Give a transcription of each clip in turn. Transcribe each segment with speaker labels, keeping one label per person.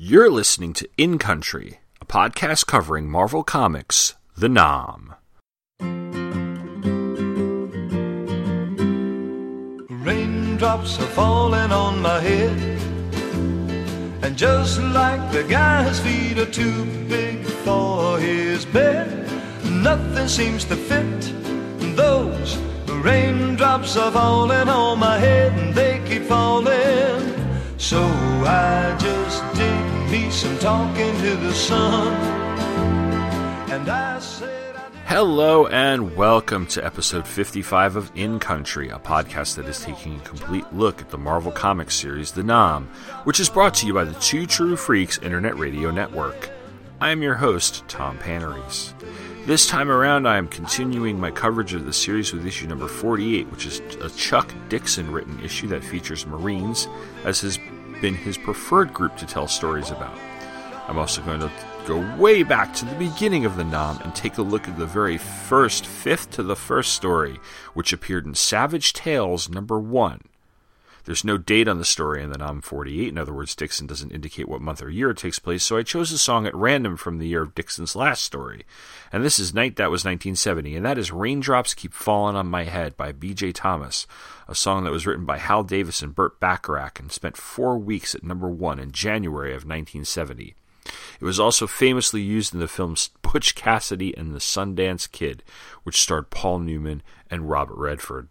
Speaker 1: You're listening to In Country, a podcast covering Marvel Comics, The Nam.
Speaker 2: Raindrops are falling on my head. And just like the guy's feet are too big for his bed, nothing seems to fit. Those raindrops are falling on my head and they keep falling. So I just some talking to the sun. And I said, I.
Speaker 1: Hello and welcome to episode 55 of In Country, a podcast that is taking a complete look at the Marvel Comics series The Nam, which is brought to you by the Two True Freaks Internet Radio Network. I am your host, Tom Panarese. This time around, I am continuing my coverage of the series with issue number 48, which is a Chuck Dixon written issue that features Marines, as has been his preferred group to tell stories about. I'm also going to go way back to the beginning of the Nam and take a look at the very first, fifth to the first story, which appeared in Savage Tales number one. There's no date on the story in the Nam 48. In other words, Dixon doesn't indicate what month or year it takes place, so I chose a song at random from the year of Dixon's last story. And this is Night That Was 1970, and that is Raindrops Keep Falling on My Head by B.J. Thomas, a song that was written by Hal David and Burt Bacharach and spent four weeks at number one in January of 1970. It was also famously used in the films Butch Cassidy and the Sundance Kid, which starred Paul Newman and Robert Redford.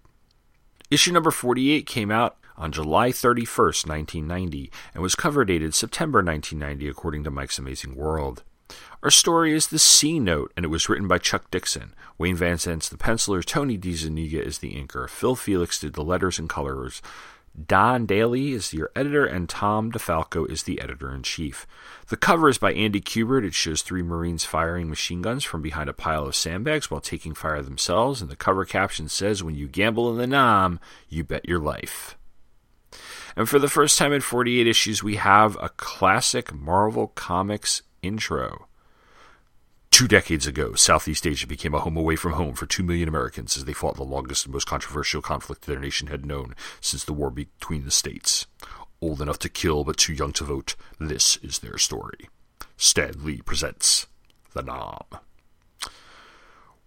Speaker 1: Issue number 48 came out on July 31st, 1990, and was cover dated September 1990, according to Mike's Amazing World. Our story is The C Note, and it was written by Chuck Dixon. Wayne Van the penciler, Tony DeZuniga is the inker, Phil Felix did the letters and colors, Don Daley is your editor, and Tom DeFalco is the editor in chief. The cover is by Andy Kubert. It shows three Marines firing machine guns from behind a pile of sandbags while taking fire themselves, and the cover caption says, When you gamble in the Nam, you bet your life. And for the first time in 48 issues, we have a classic Marvel Comics intro. Two decades ago, Southeast Asia became a home away from home for two million Americans as they fought the longest and most controversial conflict their nation had known since the war between the states. Old enough to kill but too young to vote, this is their story. Stan Lee presents The Nam.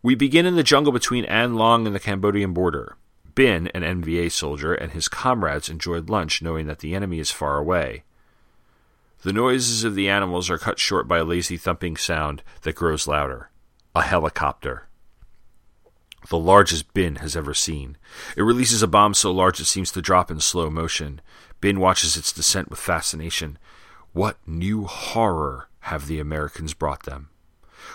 Speaker 1: We begin in the jungle between An Long and the Cambodian border. Bin, an NVA soldier, and his comrades enjoyed lunch knowing that the enemy is far away. The noises of the animals are cut short by a lazy thumping sound that grows louder. A helicopter. The largest Bin has ever seen. It releases a bomb so large it seems to drop in slow motion. Bin watches its descent with fascination. What new horror have the Americans brought them?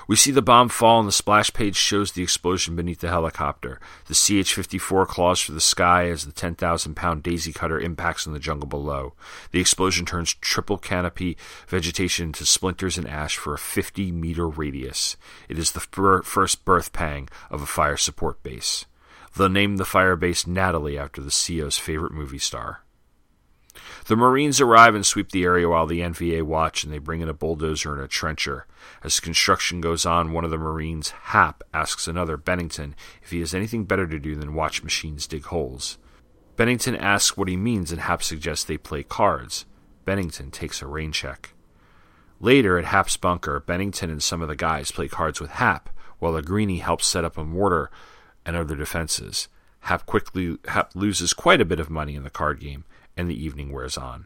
Speaker 1: We see the bomb fall, and the splash page shows the explosion beneath the helicopter. The CH 54 claws for the sky as the 10,000 pound daisy cutter impacts on the jungle below. The explosion turns triple canopy vegetation into splinters and ash for a 50 meter radius. It is the fir- first birth pang of a fire support base. They'll name the fire base Natalie after the CEO's favorite movie star. The Marines arrive and sweep the area while the NVA watch, and they bring in a bulldozer and a trencher. As construction goes on, one of the Marines, Hap, asks another, Bennington, if he has anything better to do than watch machines dig holes. Bennington asks what he means, and Hap suggests they play cards. Bennington takes a rain check. Later, at Hap's bunker, Bennington and some of the guys play cards with Hap, while a greenie helps set up a mortar and other defenses. Hap quickly Hap loses quite a bit of money in the card game and the evening wears on.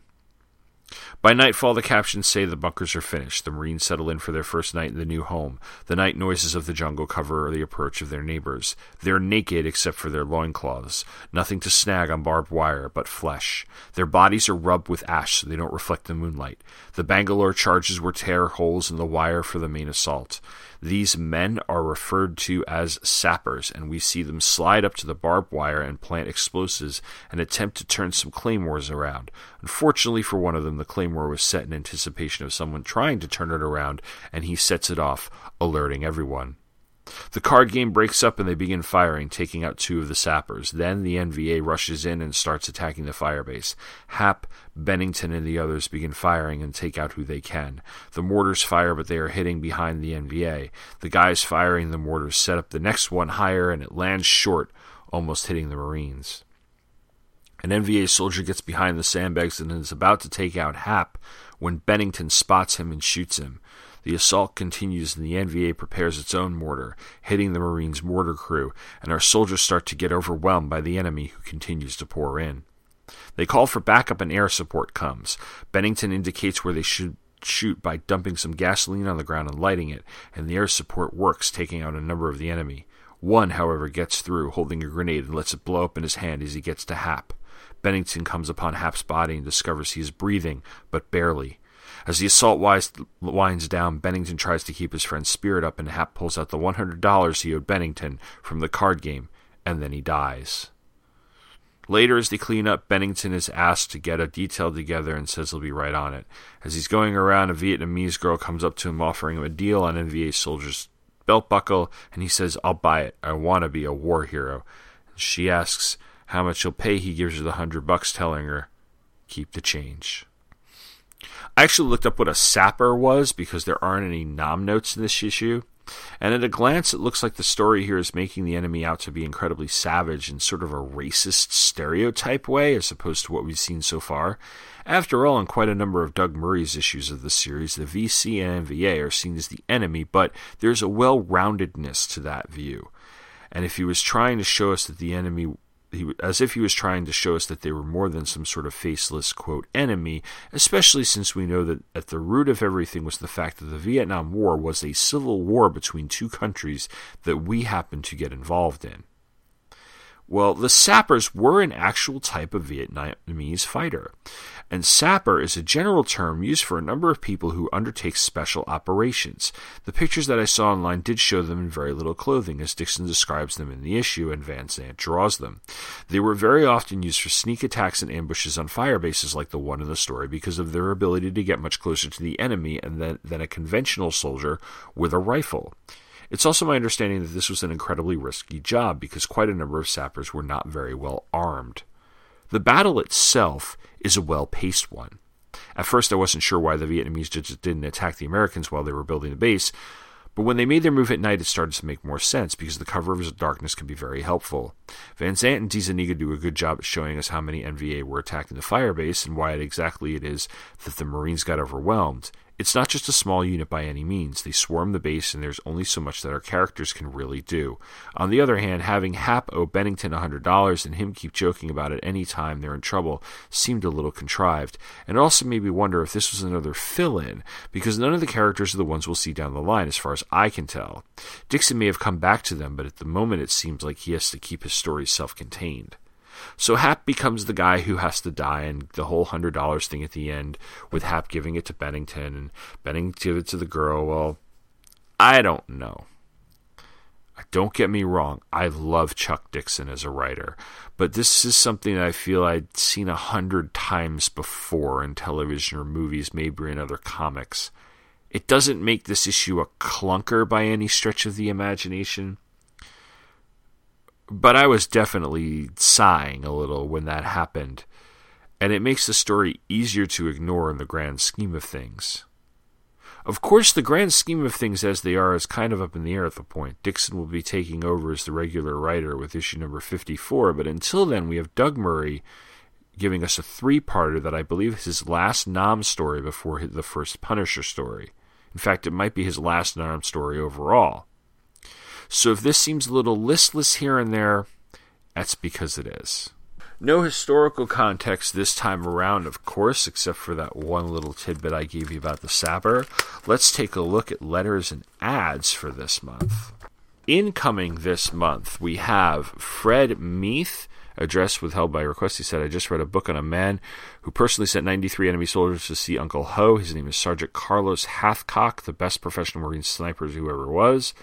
Speaker 1: By nightfall, the captions say the bunkers are finished. The Marines settle in for their first night in the new home. The night noises of the jungle cover the approach of their neighbors. They're naked except for their loincloths. Nothing to snag on barbed wire but flesh. Their bodies are rubbed with ash so they don't reflect the moonlight. The Bangalore charges will tear holes in the wire for the main assault. These men are referred to as sappers, and we see them slide up to the barbed wire and plant explosives and attempt to turn some claymores around. Unfortunately for one of them, the claymore was set in anticipation of someone trying to turn it around, and he sets it off, alerting everyone. The card game breaks up and they begin firing, taking out two of the sappers. Then the NVA rushes in and starts attacking the firebase. Hap, Bennington, and the others begin firing and take out who they can. The mortars fire, but they are hitting behind the NVA. The guys firing the mortars set up the next one higher and it lands short, almost hitting the Marines. An NVA soldier gets behind the sandbags and is about to take out Hap when Bennington spots him and shoots him. The assault continues and the NVA prepares its own mortar, hitting the Marines' mortar crew, and our soldiers start to get overwhelmed by the enemy who continues to pour in. They call for backup and air support comes. Bennington indicates where they should shoot by dumping some gasoline on the ground and lighting it, and the air support works, taking out a number of the enemy. One, however, gets through, holding a grenade, and lets it blow up in his hand as he gets to Hap. Bennington comes upon Hap's body and discovers he is breathing, but barely. As the assault winds down, Bennington tries to keep his friend's spirit up, and Hap pulls out the $100 he owed Bennington from the card game, and then he dies. Later, as they clean up, Bennington is asked to get a detail together and says he'll be right on it. As he's going around, a Vietnamese girl comes up to him offering him a deal on NVA soldiers' belt buckle, and he says, I'll buy it. I want to be a war hero. She asks how much he'll pay. He gives her the hundred bucks, telling her, keep the change. I actually looked up what a sapper was because there aren't any Nam notes in this issue. And at a glance, it looks like the story here is making the enemy out to be incredibly savage in sort of a racist stereotype way, as opposed to what we've seen so far. After all, in quite a number of Doug Murray's issues of the series, the VC and NVA are seen as the enemy, but there's a well roundedness to that view. And if he was trying to show us that the enemy he, as if he was trying to show us that they were more than some sort of faceless quote enemy, especially since we know that at the root of everything was the fact that the Vietnam War was a civil war between two countries that we happened to get involved in. Well, the sappers were an actual type of Vietnamese fighter. And sapper is a general term used for a number of people who undertake special operations. The pictures that I saw online did show them in very little clothing, as Dixon describes them in the issue and Vansant draws them. They were very often used for sneak attacks and ambushes on fire bases like the one in the story because of their ability to get much closer to the enemy than, than a conventional soldier with a rifle. It's also my understanding that this was an incredibly risky job because quite a number of sappers were not very well armed. The battle itself is a well paced one. At first, I wasn't sure why the Vietnamese just didn't attack the Americans while they were building the base, but when they made their move at night, it started to make more sense because the cover of darkness can be very helpful. Vansant and DeZuniga do a good job at showing us how many NVA were attacking the firebase and why exactly it is that the Marines got overwhelmed. It's not just a small unit by any means. They swarm the base, and there's only so much that our characters can really do. On the other hand, having Hap owe Bennington $100 and him keep joking about it any time they're in trouble seemed a little contrived. And it also made me wonder if this was another fill in, because none of the characters are the ones we'll see down the line, as far as I can tell. Dixon may have come back to them, but at the moment it seems like he has to keep his story self contained. So Hap becomes the guy who has to die, and the whole hundred dollars thing at the end, with Hap giving it to Bennington and Bennington give it to the girl. Well, I don't know. Don't get me wrong, I love Chuck Dixon as a writer, but this is something I feel I'd seen a hundred times before in television or movies, maybe in other comics. It doesn't make this issue a clunker by any stretch of the imagination but I was definitely sighing a little when that happened, and it makes the story easier to ignore in the grand scheme of things. Of course, the grand scheme of things as they are is kind of up in the air at the point. Dixon will be taking over as the regular writer with issue number 54, but until then, we have Doug Murray giving us a three parter that I believe is his last Nam story before the first Punisher story. In fact, it might be his last Nam story overall. So if this seems a little listless here and there, that's because it is. No historical context this time around, of course, except for that one little tidbit I gave you about the sapper. Let's take a look at letters and ads for this month. Incoming this month, we have Fred Meath, address withheld by request. He said, I just read a book on a man who personally sent 93 enemy soldiers to see Uncle Ho. His name is Sergeant Carlos Hathcock, the best professional Marine sniper who ever was.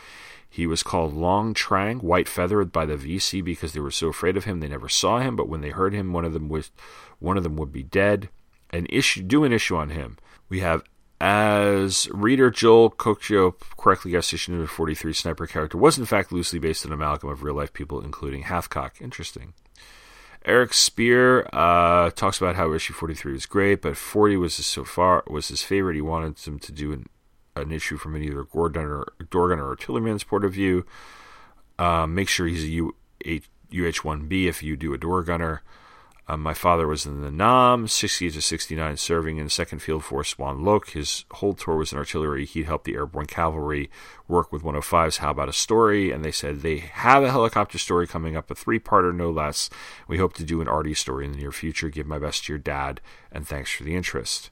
Speaker 1: He was called Long Trang, white feathered by the VC because they were so afraid of him they never saw him. But when they heard him, one of them was one of them would be dead. An issue, do an issue on him. We have as reader Joel Cocchio correctly guessed, issue number 43 sniper character was in fact loosely based on an amalgam of real life people, including Hathcock. Interesting. Eric Spear uh, talks about how issue 43 was great, but 40 was his, so far was his favorite. He wanted him to do an an issue from either gunner, door gunner or artilleryman's point of view. Uh, make sure he's a UH, UH1B if you do a door gunner. Um, my father was in the Nam, 60 to 69, serving in 2nd Field Force Xuan Loc. His whole tour was in artillery. He'd helped the airborne cavalry work with 105's How About a Story, and they said they have a helicopter story coming up, a three parter, no less. We hope to do an Artie story in the near future. Give my best to your dad, and thanks for the interest.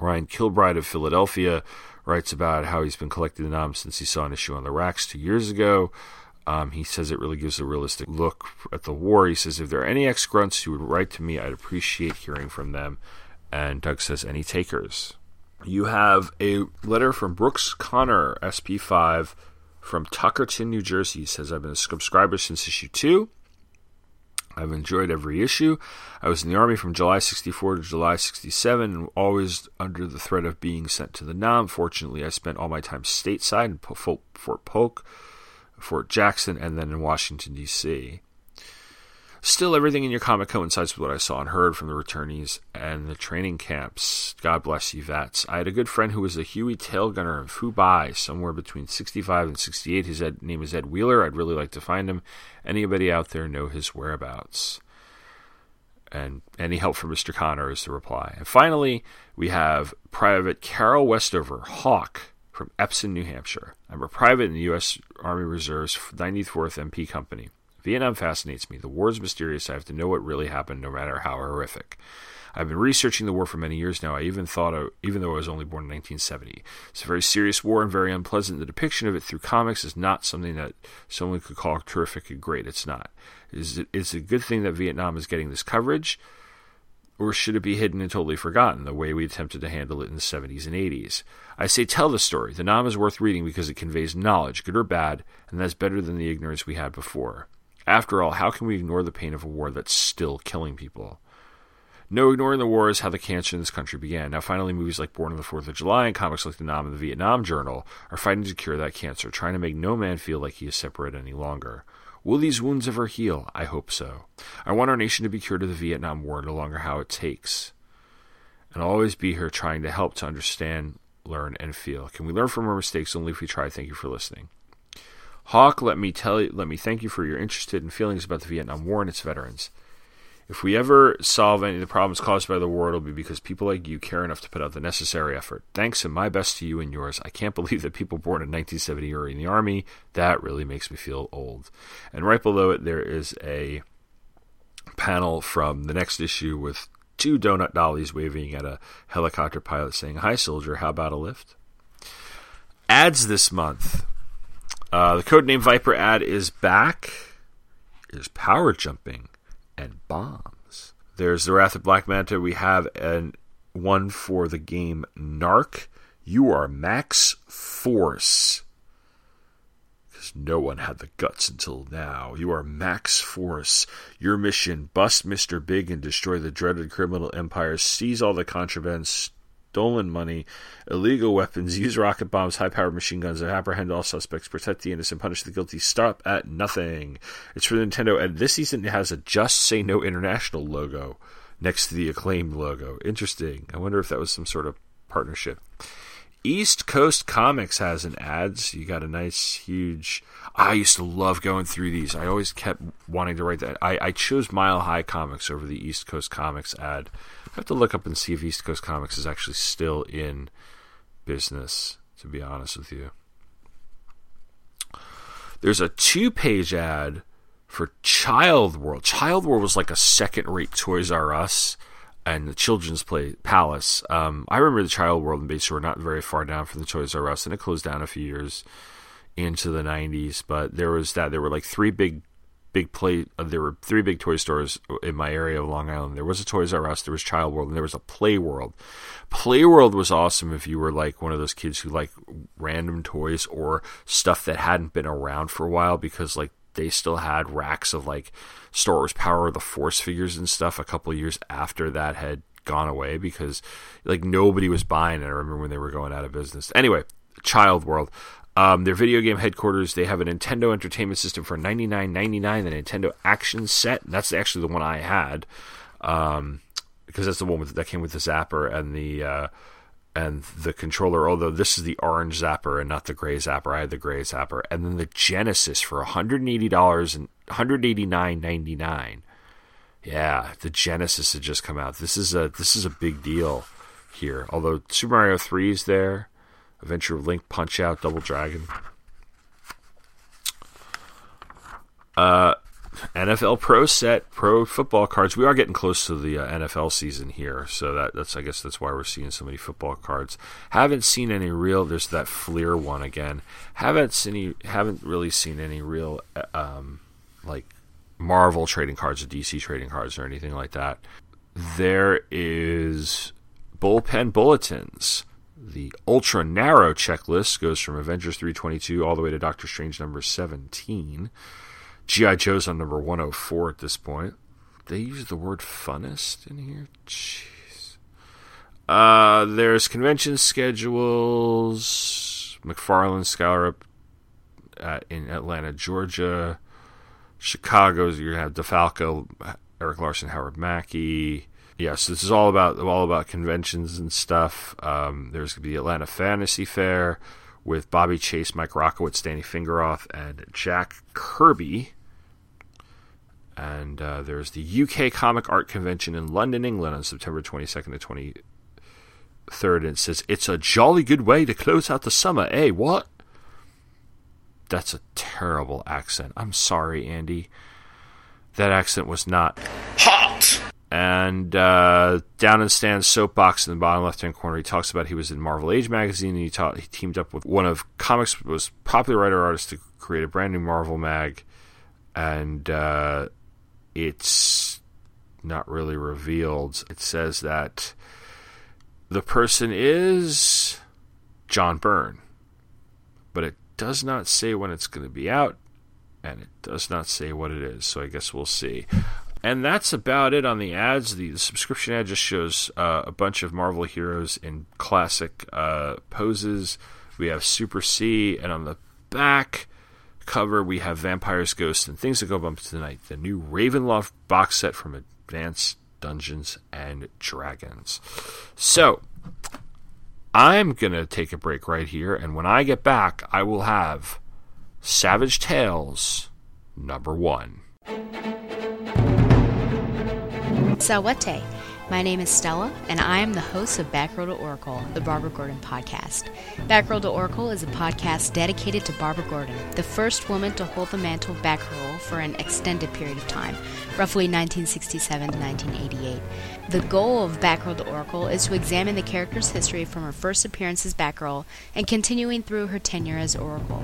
Speaker 1: Ryan Kilbride of Philadelphia writes about how he's been collecting the Nam since he saw an issue on the racks two years ago. Um, he says it really gives a realistic look at the war. He says, if there are any ex grunts who would write to me, I'd appreciate hearing from them. And Doug says, any takers? You have a letter from Brooks Connor, SP5, from Tuckerton, New Jersey. He says, I've been a subscriber since issue two. I've enjoyed every issue. I was in the Army from July 64 to July 67 and always under the threat of being sent to the NAM. Fortunately, I spent all my time stateside in Fort Polk Fort Jackson, and then in Washington, D.C. Still, everything in your comic coincides with what I saw and heard from the returnees and the training camps. God bless you, vets. I had a good friend who was a Huey tail gunner in Phu Bai, somewhere between 65 and 68. His ed- name is Ed Wheeler. I'd really like to find him. Anybody out there know his whereabouts? And any help from Mr. Connor is the reply. And finally, we have Private Carol Westover, Hawk, from Epsom, New Hampshire. I'm a private in the U.S. Army Reserve's 94th MP Company. Vietnam fascinates me. The war is mysterious. I have to know what really happened, no matter how horrific. I've been researching the war for many years now. I even thought, even though I was only born in 1970, it's a very serious war and very unpleasant. The depiction of it through comics is not something that someone could call terrific and great. It's not. Is it, it's a good thing that Vietnam is getting this coverage, or should it be hidden and totally forgotten the way we attempted to handle it in the 70s and 80s? I say tell the story. The Nam is worth reading because it conveys knowledge, good or bad, and that's better than the ignorance we had before. After all, how can we ignore the pain of a war that's still killing people? No, ignoring the war is how the cancer in this country began. Now, finally, movies like Born on the Fourth of July and comics like The Nam and the Vietnam Journal are fighting to cure that cancer, trying to make no man feel like he is separate any longer. Will these wounds ever heal? I hope so. I want our nation to be cured of the Vietnam War, no longer how it takes. And I'll always be here trying to help to understand learn, and feel. Can we learn from our mistakes only if we try? Thank you for listening. Hawk, let me tell you, let me thank you for your interest and feelings about the Vietnam War and its veterans. If we ever solve any of the problems caused by the war, it'll be because people like you care enough to put out the necessary effort. Thanks and my best to you and yours. I can't believe that people born in 1970 are in the Army. That really makes me feel old. And right below it, there is a panel from the next issue with two donut dollies waving at a helicopter pilot saying, Hi, soldier, how about a lift? Ads this month. Uh, the codename Viper ad is back. Is power jumping and bombs. There's the Wrath of Black Manta. We have an one for the game Narc. You are max force Because no one had the guts until now. You are Max Force. Your mission bust Mr. Big and destroy the dreaded criminal empire, seize all the contraband, stolen money, illegal weapons, use rocket bombs, high powered machine guns, and apprehend all suspects, protect the innocent, punish the guilty, stop at nothing. It's for Nintendo, and this season it has a Just Say No International logo next to the acclaimed logo. Interesting. I wonder if that was some sort of partnership. East Coast Comics has an ads. You got a nice, huge. I used to love going through these. I always kept wanting to write that. I, I chose Mile High Comics over the East Coast Comics ad. I have to look up and see if East Coast Comics is actually still in business, to be honest with you. There's a two page ad for Child World. Child World was like a second rate Toys R Us and the Children's Play Palace. Um, I remember the Child World and Bay Shore not very far down from the Toys R Us, and it closed down a few years into the '90s. But there was that. There were like three big, big play. Uh, there were three big toy stores in my area of Long Island. There was a Toys R Us, there was Child World, and there was a Play World. Play World was awesome if you were like one of those kids who like random toys or stuff that hadn't been around for a while because like they still had racks of like Star Wars Power of the Force figures and stuff a couple years after that had gone away because like nobody was buying it. I remember when they were going out of business. Anyway, Child World. Um, their video game headquarters, they have a Nintendo Entertainment System for ninety nine ninety nine. The Nintendo Action Set. That's actually the one I had um, because that's the one with, that came with the Zapper and the uh, and the controller, although this is the orange zapper and not the gray zapper, I had the gray zapper, and then the Genesis for $180 and $189.99. Yeah, the Genesis had just come out. This is a this is a big deal here. Although Super Mario 3 is there, Adventure of Link, Punch Out, Double Dragon. Uh, NFL Pro set, pro football cards. We are getting close to the uh, NFL season here, so that, that's I guess that's why we're seeing so many football cards. Haven't seen any real. There's that Fleer one again. Haven't seen any. Haven't really seen any real uh, um, like Marvel trading cards or DC trading cards or anything like that. There is bullpen bulletins. The ultra narrow checklist goes from Avengers 322 all the way to Doctor Strange number 17. G.I. Joe's on number 104 at this point. They use the word funnest in here? Jeez. Uh, there's convention schedules. McFarlane, Skylar uh, in Atlanta, Georgia. Chicago's you're gonna have DeFalco, Erik Larsen, Howard Mackie. Yes, this is all about all about conventions and stuff. Um, there's gonna be the Atlanta Fantasy Fair with Bobby Chase, Mike Rockwitz, Danny Fingeroth, and Jack Kirby. And uh, there's the UK Comic Art Convention in London, England on September 22nd to 23rd. And it says, It's a jolly good way to close out the summer, eh? What? That's a terrible accent. I'm sorry, Andy. That accent was not hot. And uh, down in Stan's soapbox in the bottom left hand corner, he talks about he was in Marvel Age magazine and he, he teamed up with one of comics' most popular writer artists to create a brand new Marvel mag. And uh, it's not really revealed. It says that the person is John Byrne, but it does not say when it's going to be out, and it does not say what it is. So I guess we'll see. And that's about it on the ads. The, the subscription ad just shows uh, a bunch of Marvel heroes in classic uh, poses. We have Super C, and on the back cover we have Vampires, Ghosts, and Things That Go Bump Tonight, the new Ravenloft box set from Advanced Dungeons and Dragons. So, I'm going to take a break right here, and when I get back, I will have Savage Tales number one.
Speaker 3: Sawate. My name is Stella, and I am the host of Batgirl to Oracle, the Barbara Gordon podcast. Batgirl to Oracle is a podcast dedicated to Barbara Gordon, the first woman to hold the mantle of Batgirl for an extended period of time, roughly 1967 to 1988. The goal of Batgirl to Oracle is to examine the character's history from her first appearance as Batgirl and continuing through her tenure as Oracle.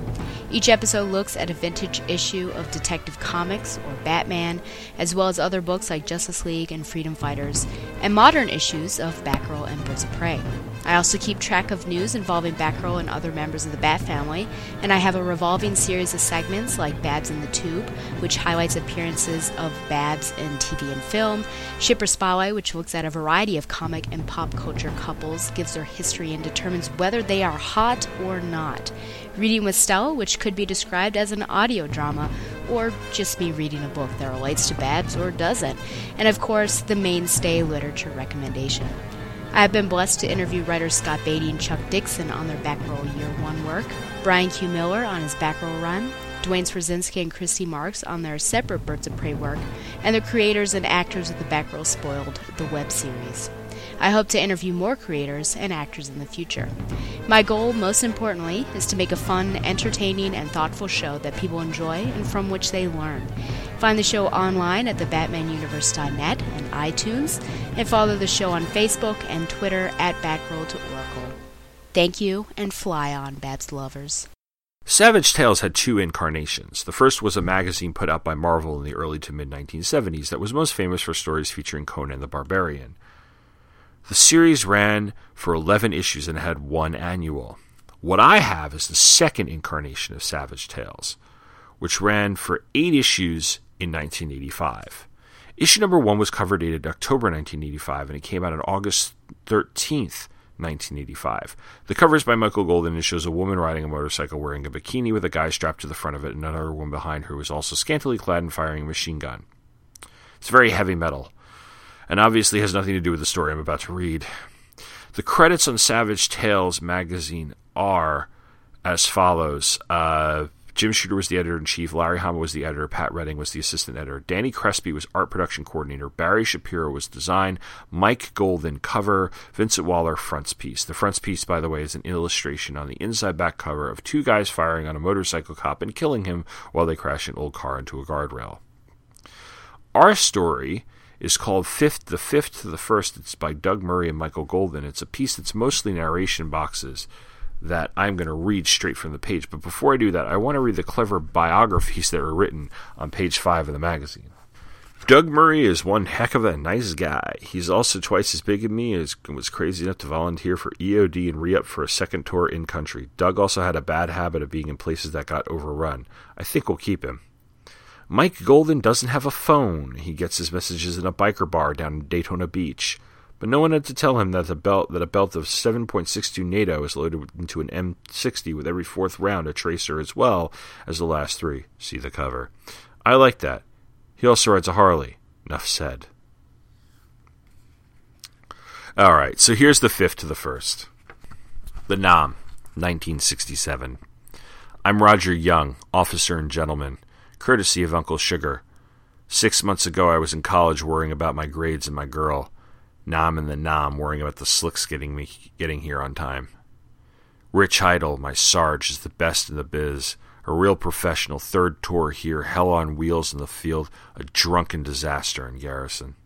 Speaker 3: Each episode looks at a vintage issue of Detective Comics or Batman, as well as other books like Justice League and Freedom Fighters, and modern issues of Batgirl and Birds of Prey. I also keep track of news involving Batgirl and other members of the Bat family, and I have a revolving series of segments like Babs in the Tube, which highlights appearances of Babs in TV and film, Shipper Spotlight, which looks at a variety of comic and pop culture couples, gives their history, and determines whether they are hot or not. Reading with Stella, which could be described as an audio drama, or just me reading a book that relates to Babs or doesn't. And of course, the mainstay literature recommendation. I have been blessed to interview writers Scott Beatty and Chuck Dixon on their Batgirl Year One work, Brian Q. Miller on his Batgirl run, Duane Swierczynski and Christy Marx on their separate Birds of Prey work, and the creators and actors of the Batgirl Spoiled, the web series. I hope to interview more creators and actors in the future. My goal, most importantly, is to make a fun, entertaining, and thoughtful show that people enjoy and from which they learn. Find the show online at thebatmanuniverse.net and iTunes, and follow the show on Facebook and Twitter at Batgirl to Oracle. Thank you, and fly on, Babs lovers.
Speaker 1: Savage Tales had two incarnations. The first was a magazine put out by Marvel in the early to mid 1970s that was most famous for stories featuring Conan the Barbarian. The series ran for 11 issues and had one annual. What I have is the second incarnation of Savage Tales, which ran for eight issues in 1985. Issue number one was cover dated October 1985, and it came out on August 13th, 1985. The cover is by Michael Golden and shows a woman riding a motorcycle wearing a bikini with a guy strapped to the front of it, and another woman behind her who is also scantily clad and firing a machine gun. It's very heavy metal and obviously has nothing to do with the story I'm about to read. The credits on Savage Tales magazine are as follows uh, Jim Shooter was the editor in chief. Larry Hama was the editor. Pat Redding was the assistant editor. Danny Crespi was art production coordinator. Barry Shapiro was design. Mike Golden cover. Vincent Waller frontispiece. The frontispiece, by the way, is an illustration on the inside back cover of two guys firing on a motorcycle cop and killing him while they crash an old car into a guardrail. Our story is called Fifth the Fifth to the First. It's by Doug Murray and Michael Golden. It's a piece that's mostly narration boxes that I'm going to read straight from the page. But before I do that, I want to read the clever biographies that were written on page five of the magazine. Doug Murray is one heck of a nice guy. He's also twice as big as me and was crazy enough to volunteer for EOD and re up for a second tour in country. Doug also had a bad habit of being in places that got overrun. I think we'll keep him. Mike Golden doesn't have a phone. He gets his messages in a biker bar down in Daytona Beach but no one had to tell him that a belt that a belt of 7.62 NATO is loaded into an M60 with every fourth round a tracer as well as the last three. See the cover. I like that. He also rides a Harley. Enough said. All right, so here's the fifth to the first. The Nam, 1967. I'm Roger Young, officer and gentleman, courtesy of Uncle Sugar. Six months ago, I was in college worrying about my grades and my girl. Now I'm in the Nam worrying about the slicks getting me getting here on time. Rich Heidel, my Sarge, is the best in the biz. A real professional, third tour here, hell on wheels in the field, a drunken disaster in garrison.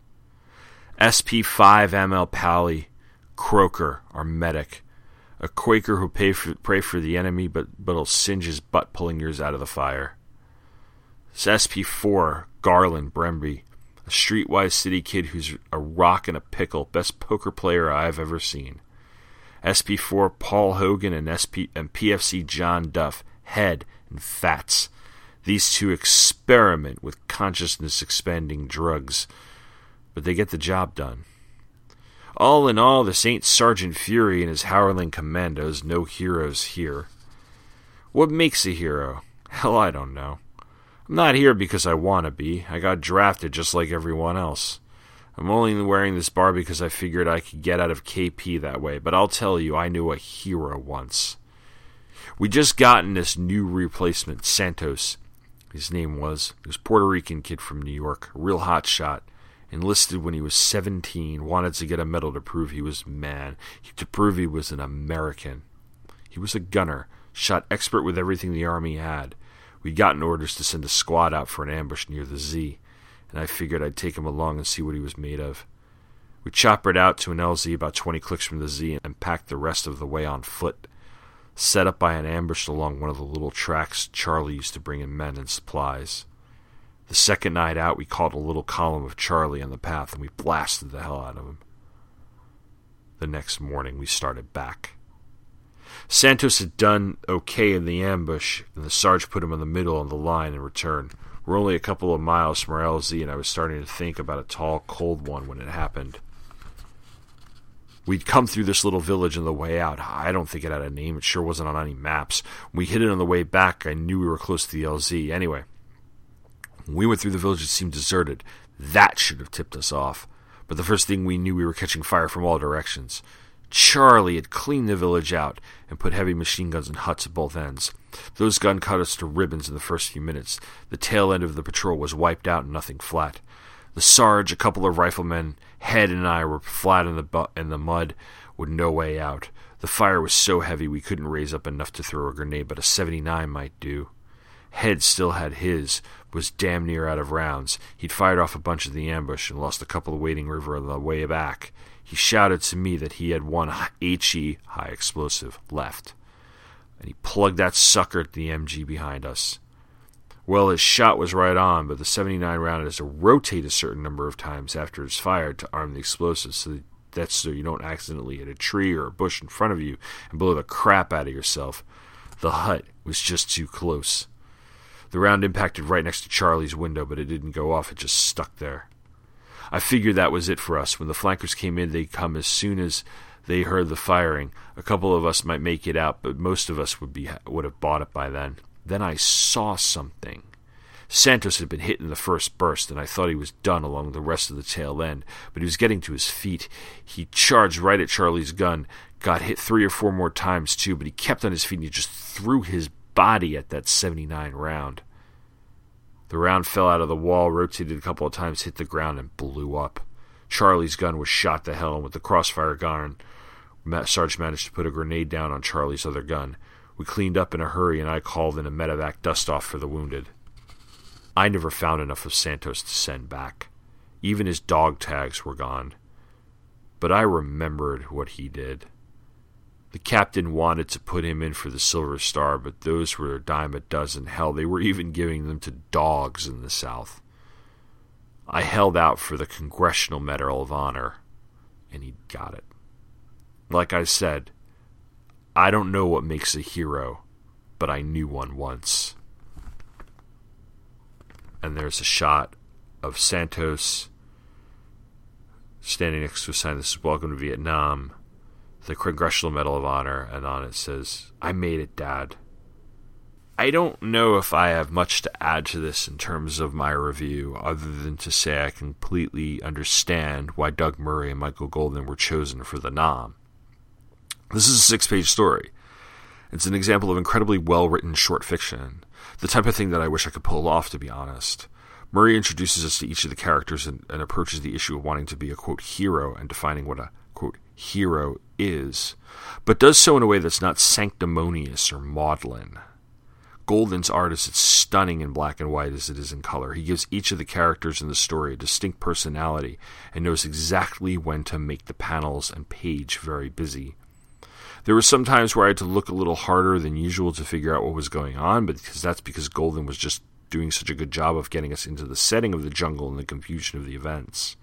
Speaker 1: SP5 ML Pally, Croker, our medic. A Quaker who pay for, pray for the enemy, but but'll singe his butt pulling yours out of the fire. It's SP4, Garland, Bremby, a streetwise city kid who's a rock and a pickle, best poker player I've ever seen. SP4 Paul Hogan and SP and PFC John Duff, head and fats. These two experiment with consciousness expanding drugs, but they get the job done. All in all, this ain't Sergeant Fury and his Howling Commandos, no heroes here. What makes a hero? Hell, I don't know. I'm not here because I want to be. I got drafted just like everyone else. I'm only wearing this bar because I figured I could get out of KP that way, but I'll tell you, I knew a hero once. We just gotten this new replacement, Santos. His name was. He was Puerto Rican kid from New York, real hot shot. Enlisted when he was 17, wanted to get a medal to prove he was man, to prove he was an American. He was a gunner, shot expert with everything the Army had. We'd gotten orders to send a squad out for an ambush near the Z, and I figured I'd take him along and see what he was made of. We choppered out to an LZ about 20 clicks from the Z and packed the rest of the way on foot, set up by an ambush along one of the little tracks Charlie used to bring in men and supplies. The second night out, we caught a little column of Charlie on the path and we blasted the hell out of him. The next morning, we started back. Santos had done okay in the ambush, and the Sarge put him in the middle of the line in return. We're only a couple of miles from our LZ, and I was starting to think about a tall, cold one when it happened. We'd come through this little village on the way out. I don't think it had a name. It sure wasn't on any maps. When we hit it on the way back, I knew we were close to the LZ. Anyway, when we went through the village, it seemed deserted. That should have tipped us off. But the first thing we knew, we were catching fire from all directions. Charlie had cleaned the village out and put heavy machine guns in huts at both ends. Those guns cut us to ribbons in the first few minutes. The tail end of the patrol was wiped out and nothing flat. The Sarge, a couple of riflemen, Head, and I were flat in the bu- in the mud with no way out. The fire was so heavy we couldn't raise up enough to throw a grenade, but a 79 might do. Head still had his, was damn near out of rounds. He'd fired off a bunch of the ambush and lost a couple of Wading River on the way back. He shouted to me that he had one HE high explosive left, and he plugged that sucker at the MG behind us. Well, his shot was right on, but the 79 round has to rotate a certain number of times after it's fired to arm the explosives, so that's so you don't accidentally hit a tree or a bush in front of you and blow the crap out of yourself. The hut was just too close. The round impacted right next to Charlie's window, but it didn't go off, it just stuck there. I figured that was it for us. When the flankers came in, they'd come as soon as they heard the firing. A couple of us might make it out, but most of us would be would have bought it by then. Then I saw something. Santos had been hit in the first burst, and I thought he was done along the rest of the tail end, but he was getting to his feet. He charged right at Charlie's gun, got hit three or four more times too, but he kept on his feet and he just threw his body at that 79 round. The round fell out of the wall, rotated a couple of times, hit the ground, and blew up. Charlie's gun was shot to hell, and with the crossfire gun, Sarge managed to put a grenade down on Charlie's other gun. We cleaned up in a hurry, and I called in a medevac dust off for the wounded. I never found enough of Santos to send back. Even his dog tags were gone. But I remembered what he did. The captain wanted to put him in for the Silver Star, but those were a dime a dozen. Hell, they were even giving them to dogs in the South. I held out for the Congressional Medal of Honor, and he got it. Like I said, I don't know what makes a hero, but I knew one once. And there's a shot of Santos standing next to a sign that says Welcome to Vietnam the Congressional Medal of Honor, and on it says, I made it, Dad. I don't know if I have much to add to this in terms of my review, other than to say I completely understand why Doug Murray and Michael Golden were chosen for the Nam. This is a six page story. It's an example of incredibly well written short fiction, the type of thing that I wish I could pull off, to be honest. Murray introduces us to each of the characters and, and approaches the issue of wanting to be a quote hero and defining what a quote hero is, but does so in a way that's not sanctimonious or maudlin. Golden's art is as stunning in black and white as it is in color. He gives each of the characters in the story a distinct personality and knows exactly when to make the panels and page very busy. There were some times where I had to look a little harder than usual to figure out what was going on, but because that's because Golden was just doing such a good job of getting us into the setting of the jungle and the confusion of the events.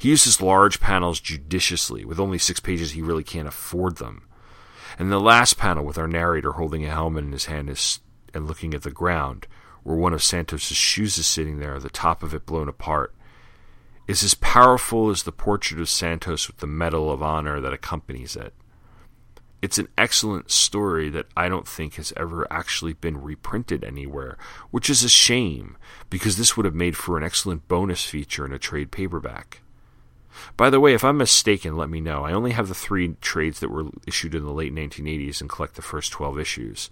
Speaker 1: He uses large panels judiciously. With only six pages, he really can't afford them. And the last panel, with our narrator holding a helmet in his hand is, and looking at the ground, where one of Santos's shoes is sitting there, the top of it blown apart, is as powerful as the portrait of Santos with the Medal of Honor that accompanies it. It's an excellent story that I don't think has ever actually been reprinted anywhere, which is a shame because this would have made for an excellent bonus feature in a trade paperback. By the way, if I'm mistaken, let me know. I only have the three trades that were issued in the late 1980s and collect the first 12 issues.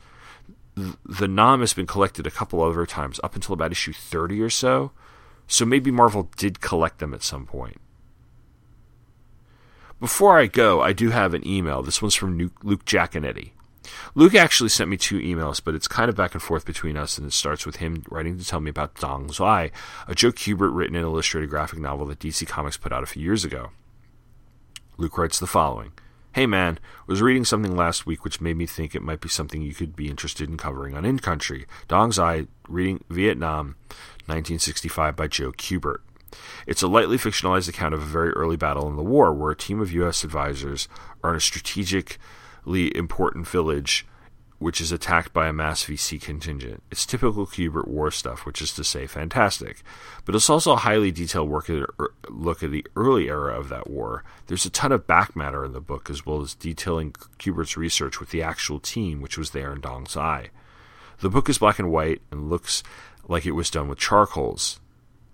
Speaker 1: The Nam has been collected a couple other times, up until about issue 30 or so, so maybe Marvel did collect them at some point. Before I go, I do have an email. This one's from Luke Giaconetti. Luke actually sent me two emails, but it's kind of back and forth between us, and it starts with him writing to tell me about Dong Xoai, a Joe Kubert written and illustrated graphic novel that DC Comics put out a few years ago. Luke writes the following Hey man, was reading something last week which made me think it might be something you could be interested in covering on In Country. Dong Xoai, reading Vietnam, 1965 by Joe Kubert. It's a lightly fictionalized account of a very early battle in the war where a team of U.S. advisors are in a strategic important village which is attacked by a mass VC contingent. It's typical Kubert war stuff, which is to say, fantastic. But it's also a highly detailed work at, look at the early era of that war. There's a ton of back matter in the book, as well as detailing Kubert's research with the actual team which was there in Dong Xoai. The book is black and white and looks like it was done with charcoals,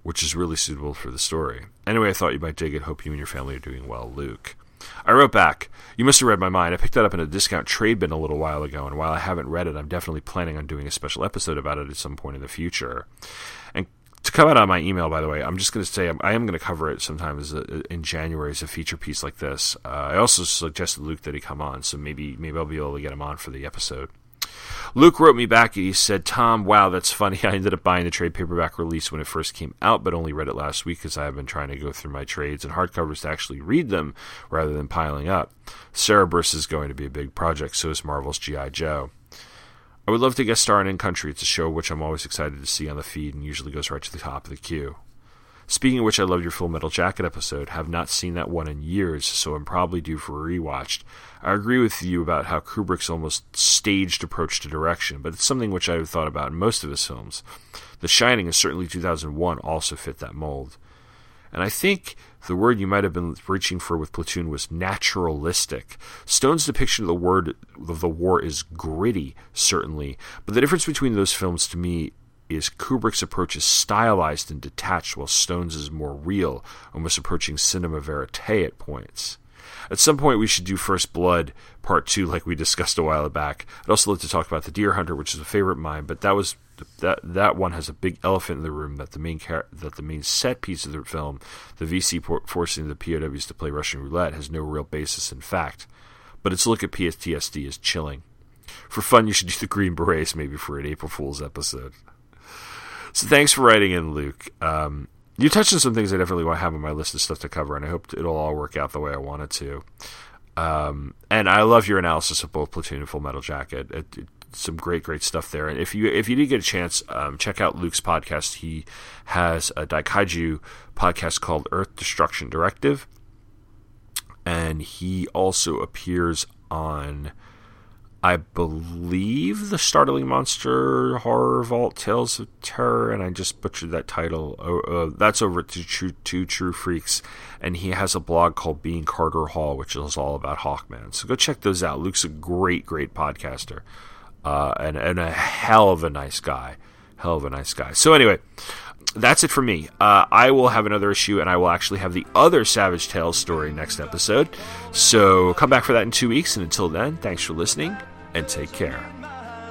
Speaker 1: which is really suitable for the story. Anyway, I thought you might dig it. Hope you and your family are doing well, Luke. I wrote back, You must have read my mind. I picked that up in a discount trade bin a little while ago, and while I haven't read it, I'm definitely planning on doing a special episode about it at some point in the future. And to come out on my email, by the way, I'm just going to say I am going to cover it sometime as a, in January as a feature piece like this. Uh, I also suggested Luke that he come on, so maybe maybe I'll be able to get him on for the episode. Luke wrote me back. And he said, Tom, wow, that's funny. I ended up buying the trade paperback release when it first came out, but only read it last week because I have been trying to go through my trades and hardcovers to actually read them rather than piling up. Cerebrus is going to be a big project, so is Marvel's G.I. Joe. I would love to guest star in In Country. It's a show which I'm always excited to see on the feed and usually goes right to the top of the queue. Speaking of which, I loved your Full Metal Jacket episode. Have not seen that one in years, so I'm probably due for a rewatch. I agree with you about how Kubrick's almost staged approach to direction, but it's something which I've thought about in most of his films. The Shining and certainly 2001 also fit that mold. And I think the word you might have been reaching for with Platoon was naturalistic. Stone's depiction of the word of the war is gritty, certainly, but the difference between those films to me is Kubrick's approach is stylized and detached, while Stone's is more real, almost approaching cinema verite at points. At some point, we should do First Blood Part Two, like we discussed a while back. I'd also like to talk about the Deer Hunter, which is a favorite of mine, but that was that that one has a big elephant in the room that the main char- that the main set piece of the film, the VC por- forcing the POWs to play Russian roulette, has no real basis in fact. But its look at PTSD is chilling. For fun, you should do the Green Berets maybe for an April Fool's episode. So thanks for writing in, Luke. Um, you touched on some things I definitely want to have on my list of stuff to cover, and I hope it'll all work out the way I want it to. Um, and I love your analysis of both Platoon and Full Metal Jacket. It, it, some great, great stuff there. And if you if you did get a chance, um, check out Luke's podcast. He has a Daikaiju podcast called Earth Destruction Directive, and he also appears on I believe the Startling Monster Horror Vault Tales of Terror, and I just butchered that title. Uh, that's over to True, Two True Freaks, and he has a blog called Being Carter Hall, which is all about Hawkman. So go check those out. Luke's a great, great podcaster, uh, and and a hell of a nice guy, hell of a nice guy. So anyway. That's it for me. Uh, I will have another issue, and I will actually have the other Savage Tales story next episode. So come back for that in two weeks. And until then, thanks for listening, and take care.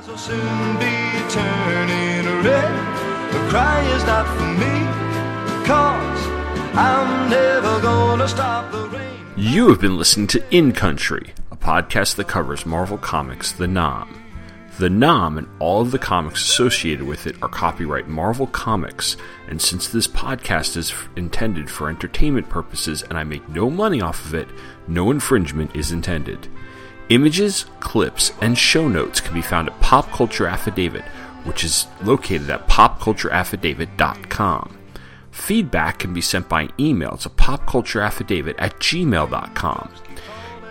Speaker 2: will soon be turning red. The cry is not for me, cause I'm never gonna stop the rain.
Speaker 1: You have been listening to In Country, a podcast that covers Marvel Comics, The Nam. The Nam and all of the comics associated with it are copyright Marvel Comics, and since this podcast is f- intended for entertainment purposes and I make no money off of it, no infringement is intended. Images, clips, and show notes can be found at Pop Culture Affidavit, which is located at popcultureaffidavit.com. Feedback can be sent by email to popcultureaffidavit at gmail.com.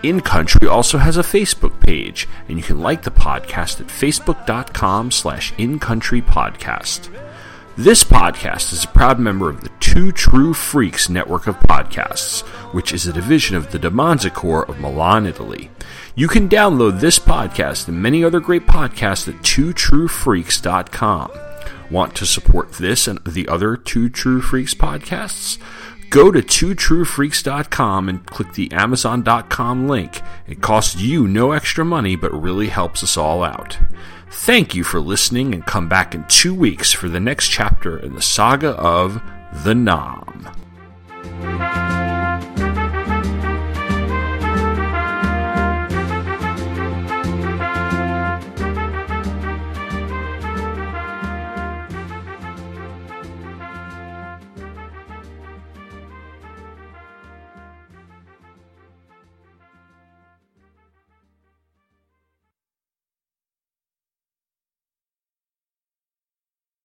Speaker 1: In Country also has a Facebook page, and you can like the podcast at facebook.com slash incountrypodcast. This podcast is a proud member of the Two True Freaks network of podcasts, which is a division of the Demonza Corps of Milan, Italy. You can download this podcast and many other great podcasts at twotruefreaks.com. Want to support this and the other Two True Freaks podcasts? Go to twotruefreaks.com and click the amazon.com link. It costs you no extra money but really helps us all out. Thank you for listening and come back in two weeks for the next chapter in the saga of the Nam.